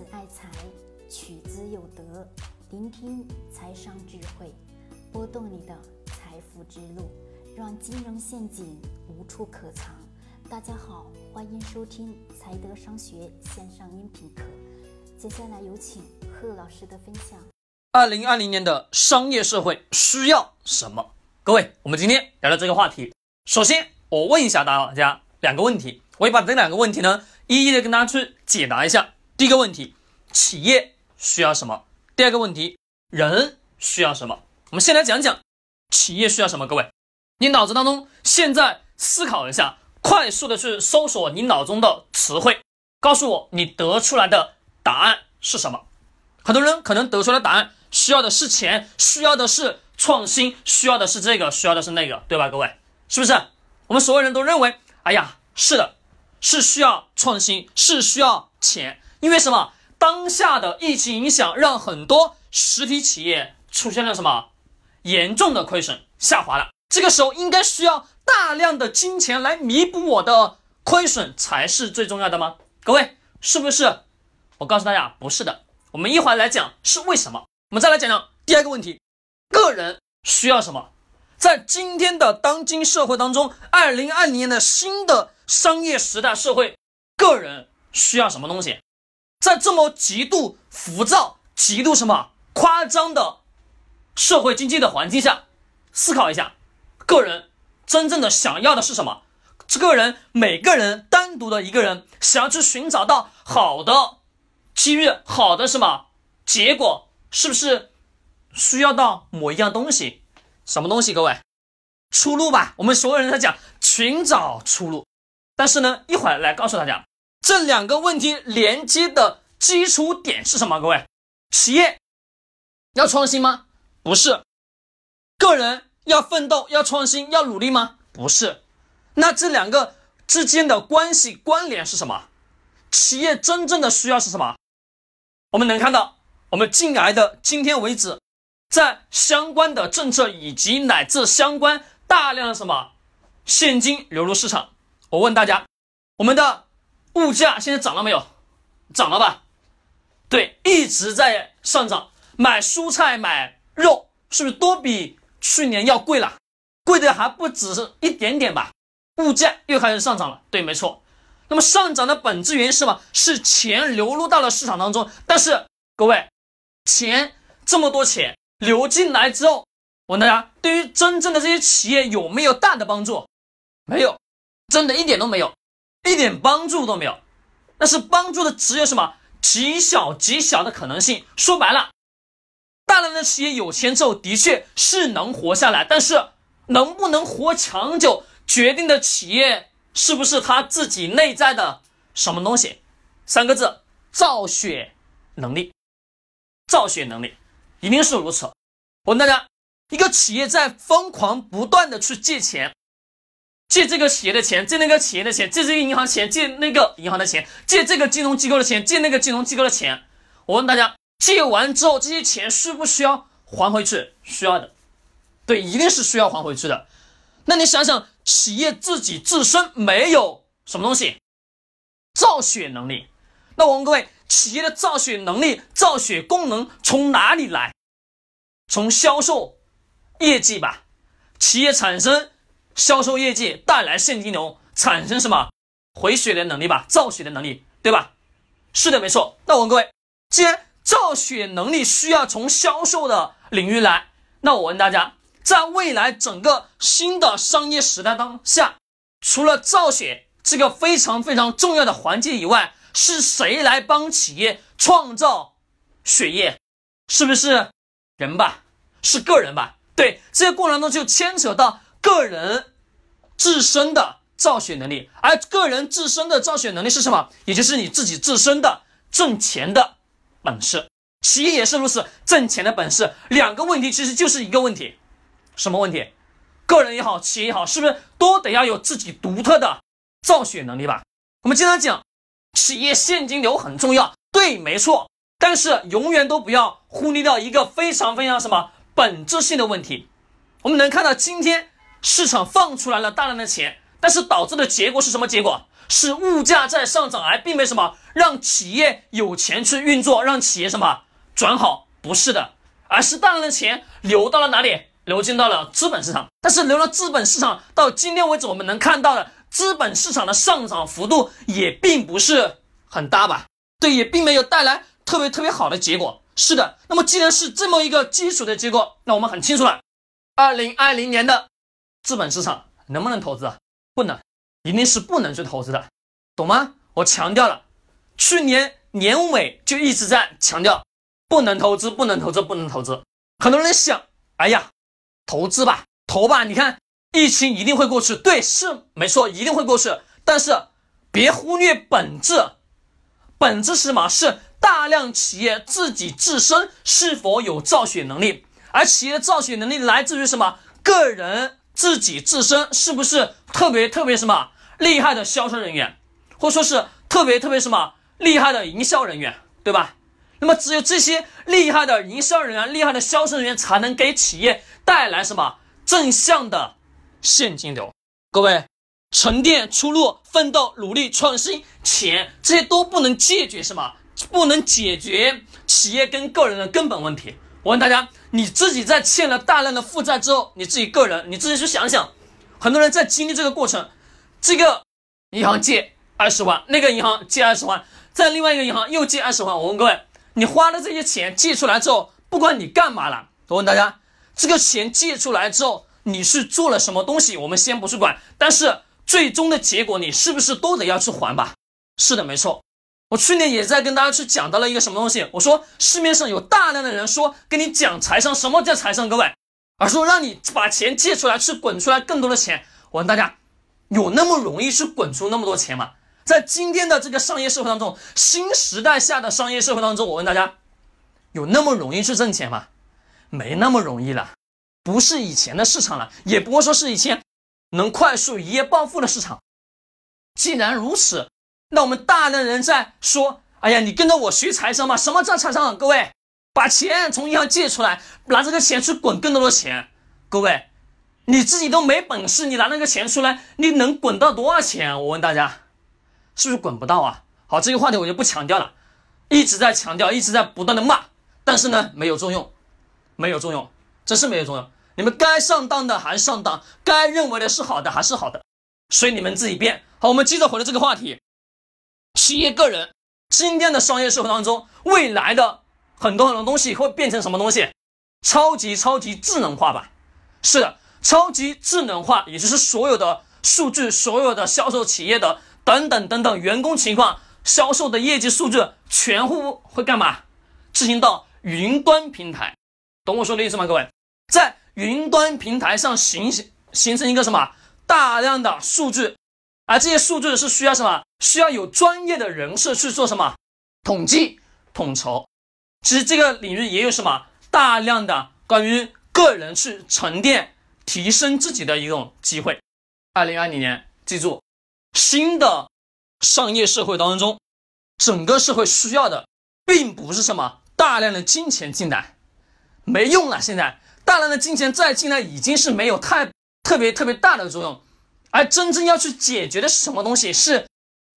子爱财，取之有德。聆听财商智慧，拨动你的财富之路，让金融陷阱无处可藏。大家好，欢迎收听财德商学线上音频课。接下来有请贺老师的分享。二零二零年的商业社会需要什么？各位，我们今天聊聊这个话题。首先，我问一下大家两个问题，我也把这两个问题呢，一一的跟大家去解答一下。第一个问题，企业需要什么？第二个问题，人需要什么？我们先来讲讲企业需要什么。各位，你脑子当中现在思考一下，快速的去搜索你脑中的词汇，告诉我你得出来的答案是什么？很多人可能得出来答案，需要的是钱，需要的是创新，需要的是这个，需要的是那个，对吧？各位，是不是？我们所有人都认为，哎呀，是的，是需要创新，是需要钱。因为什么？当下的疫情影响，让很多实体企业出现了什么严重的亏损，下滑了。这个时候应该需要大量的金钱来弥补我的亏损，才是最重要的吗？各位，是不是？我告诉大家，不是的。我们一会儿来讲是为什么。我们再来讲讲第二个问题：个人需要什么？在今天的当今社会当中，二零二零年的新的商业时代社会，个人需要什么东西？在这么极度浮躁、极度什么夸张的社会经济的环境下，思考一下，个人真正的想要的是什么？这个人每个人单独的一个人想要去寻找到好的机遇、好的什么结果，是不是需要到某一样东西？什么东西？各位，出路吧。我们所有人在讲寻找出路，但是呢，一会儿来告诉大家。这两个问题连接的基础点是什么？各位，企业要创新吗？不是。个人要奋斗、要创新、要努力吗？不是。那这两个之间的关系关联是什么？企业真正的需要是什么？我们能看到，我们近来的今天为止，在相关的政策以及乃至相关大量的什么现金流入市场。我问大家，我们的。物价现在涨了没有？涨了吧？对，一直在上涨。买蔬菜、买肉，是不是都比去年要贵了？贵的还不只是一点点吧？物价又开始上涨了。对，没错。那么上涨的本质原因是什么？是钱流入到了市场当中。但是各位，钱这么多钱流进来之后，我问大家，对于真正的这些企业有没有大的帮助？没有，真的一点都没有。一点帮助都没有，那是帮助的只有什么极小极小的可能性。说白了，大量的企业有钱之后的确是能活下来，但是能不能活长久，决定的企业是不是他自己内在的什么东西？三个字：造血能力。造血能力一定是如此。我问大家，一个企业在疯狂不断的去借钱。借这个企业的钱，借那个企业的钱，借这个银行钱，借那个银行的钱，借这个金融机构的钱，借那个金融机构的钱。我问大家，借完之后，这些钱需不需要还回去？需要的，对，一定是需要还回去的。那你想想，企业自己自身没有什么东西，造血能力。那我问各位，企业的造血能力、造血功能从哪里来？从销售业绩吧，企业产生。销售业绩带来现金流，产生什么回血的能力吧？造血的能力，对吧？是的，没错。那我问各位，既然造血能力需要从销售的领域来，那我问大家，在未来整个新的商业时代当下，除了造血这个非常非常重要的环节以外，是谁来帮企业创造血液？是不是人吧？是个人吧？对，这个过程中就牵扯到个人。自身的造血能力，而个人自身的造血能力是什么？也就是你自己自身的挣钱的本事。企业也是如此，挣钱的本事。两个问题其实就是一个问题，什么问题？个人也好，企业也好，是不是都得要有自己独特的造血能力吧？我们经常讲，企业现金流很重要，对，没错。但是永远都不要忽略掉一个非常非常什么本质性的问题。我们能看到今天。市场放出来了大量的钱，但是导致的结果是什么结果？是物价在上涨，而并没什么让企业有钱去运作，让企业什么转好，不是的，而是大量的钱流到了哪里？流进到了资本市场。但是流到资本市场，到今天为止，我们能看到的资本市场的上涨幅度也并不是很大吧？对，也并没有带来特别特别好的结果。是的，那么既然是这么一个基础的结果，那我们很清楚了，二零二零年的资本市场能不能投资啊？不能。一定是不能去投资的，懂吗？我强调了，去年年尾就一直在强调，不能投资，不能投资，不能投资。很多人想，哎呀，投资吧，投吧，你看疫情一定会过去，对，是没错，一定会过去。但是别忽略本质，本质是什么？是大量企业自己自身是否有造血能力，而企业的造血能力来自于什么？个人。自己自身是不是特别特别什么厉害的销售人员，或者说是特别特别什么厉害的营销人员，对吧？那么只有这些厉害的营销人员、厉害的销售人员，才能给企业带来什么正向的现金流。各位，沉淀、出路、奋斗、努力、创新、钱，这些都不能解决什么？不能解决企业跟个人的根本问题。我问大家。你自己在欠了大量的负债之后，你自己个人，你自己去想想，很多人在经历这个过程，这个银行借二十万，那个银行借二十万，在另外一个银行又借二十万。我问各位，你花了这些钱借出来之后，不管你干嘛了，我问大家，这个钱借出来之后，你是做了什么东西？我们先不去管，但是最终的结果，你是不是都得要去还吧？是的，没错。我去年也在跟大家去讲到了一个什么东西，我说市面上有大量的人说跟你讲财商，什么叫财商？各位，而说让你把钱借出来去滚出来更多的钱。我问大家，有那么容易去滚出那么多钱吗？在今天的这个商业社会当中，新时代下的商业社会当中，我问大家，有那么容易去挣钱吗？没那么容易了，不是以前的市场了，也不会说是以前能快速一夜暴富的市场。既然如此。那我们大量人在说：“哎呀，你跟着我学财商嘛？什么叫财商？各位，把钱从银行借出来，拿这个钱去滚更多的钱。各位，你自己都没本事，你拿那个钱出来，你能滚到多少钱？我问大家，是不是滚不到啊？好，这个话题我就不强调了，一直在强调，一直在不断的骂，但是呢，没有作用，没有作用，真是没有作用。你们该上当的还是上当，该认为的是好的还是好的，随你们自己变。好，我们接着回到这个话题。企业、个人，今天的商业社会当中，未来的很多很多东西会变成什么东西？超级超级智能化吧？是的，超级智能化，也就是所有的数据、所有的销售企业的等等等等员工情况、销售的业绩数据，全部会干嘛？执行到云端平台，懂我说的意思吗？各位，在云端平台上形形形成一个什么大量的数据？而这些数据是需要什么？需要有专业的人士去做什么统计统筹？其实这个领域也有什么大量的关于个人去沉淀、提升自己的一种机会。二零二零年，记住，新的商业社会当中，整个社会需要的并不是什么大量的金钱进来，没用了。现在大量的金钱再进来，已经是没有太特别特别大的作用。而真正要去解决的是什么东西？是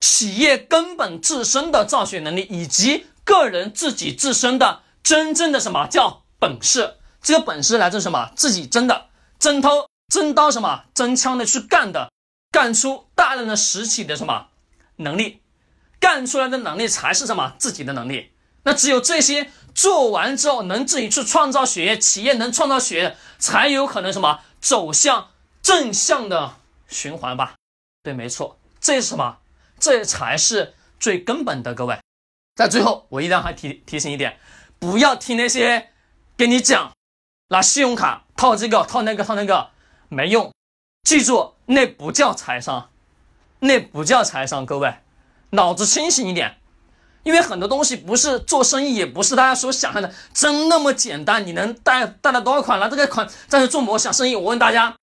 企业根本自身的造血能力，以及个人自己自身的真正的什么叫本事？这个本事来自什么？自己真的真刀真刀什么真枪的去干的，干出大量的实体的什么能力？干出来的能力才是什么自己的能力？那只有这些做完之后，能自己去创造血液，企业能创造血液，才有可能什么走向正向的。循环吧，对，没错，这是什么？这才是最根本的。各位，在最后，我一定要还提提醒一点，不要听那些跟你讲拿信用卡套这个套那个套那个没用，记住，那不叫财商，那不叫财商。各位，脑子清醒一点，因为很多东西不是做生意，也不是大家所想象的真那么简单。你能贷贷了多少款拿？这个款再去做某项生意，我问大家。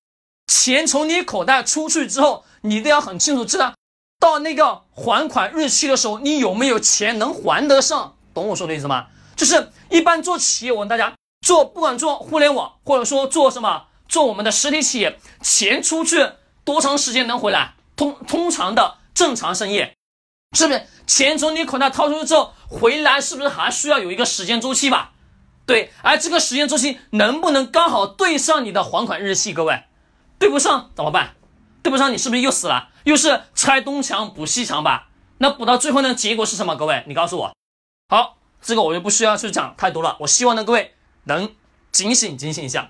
钱从你口袋出去之后，你一定要很清楚知道，到那个还款日期的时候，你有没有钱能还得上？懂我说的意思吗？就是一般做企业，我问大家，做不管做互联网，或者说做什么，做我们的实体企业，钱出去多长时间能回来？通通常的正常生意，是不是？钱从你口袋掏出去之后回来，是不是还需要有一个时间周期吧？对，而这个时间周期能不能刚好对上你的还款日期？各位，对不上怎么办？对不上你是不是又死了？又是拆东墙补西墙吧？那补到最后呢？结果是什么？各位，你告诉我。好，这个我就不需要去讲太多了。我希望呢，各位能警醒警醒一下。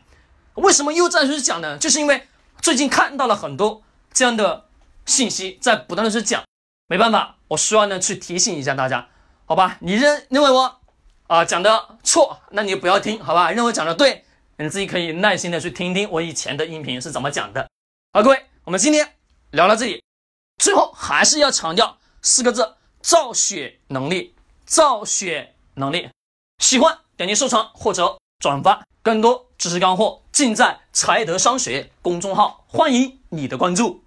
为什么又再去讲呢？就是因为最近看到了很多这样的信息在不断的去讲，没办法，我需要呢去提醒一下大家，好吧？你认认为我啊讲的错，那你不要听，好吧？认为讲的对，你自己可以耐心的去听听我以前的音频是怎么讲的。好，各位，我们今天聊到这里，最后还是要强调四个字：造血能力，造血能力。喜欢点击收藏或者转发，更多知识干货尽在财德商学公众号，欢迎你的关注。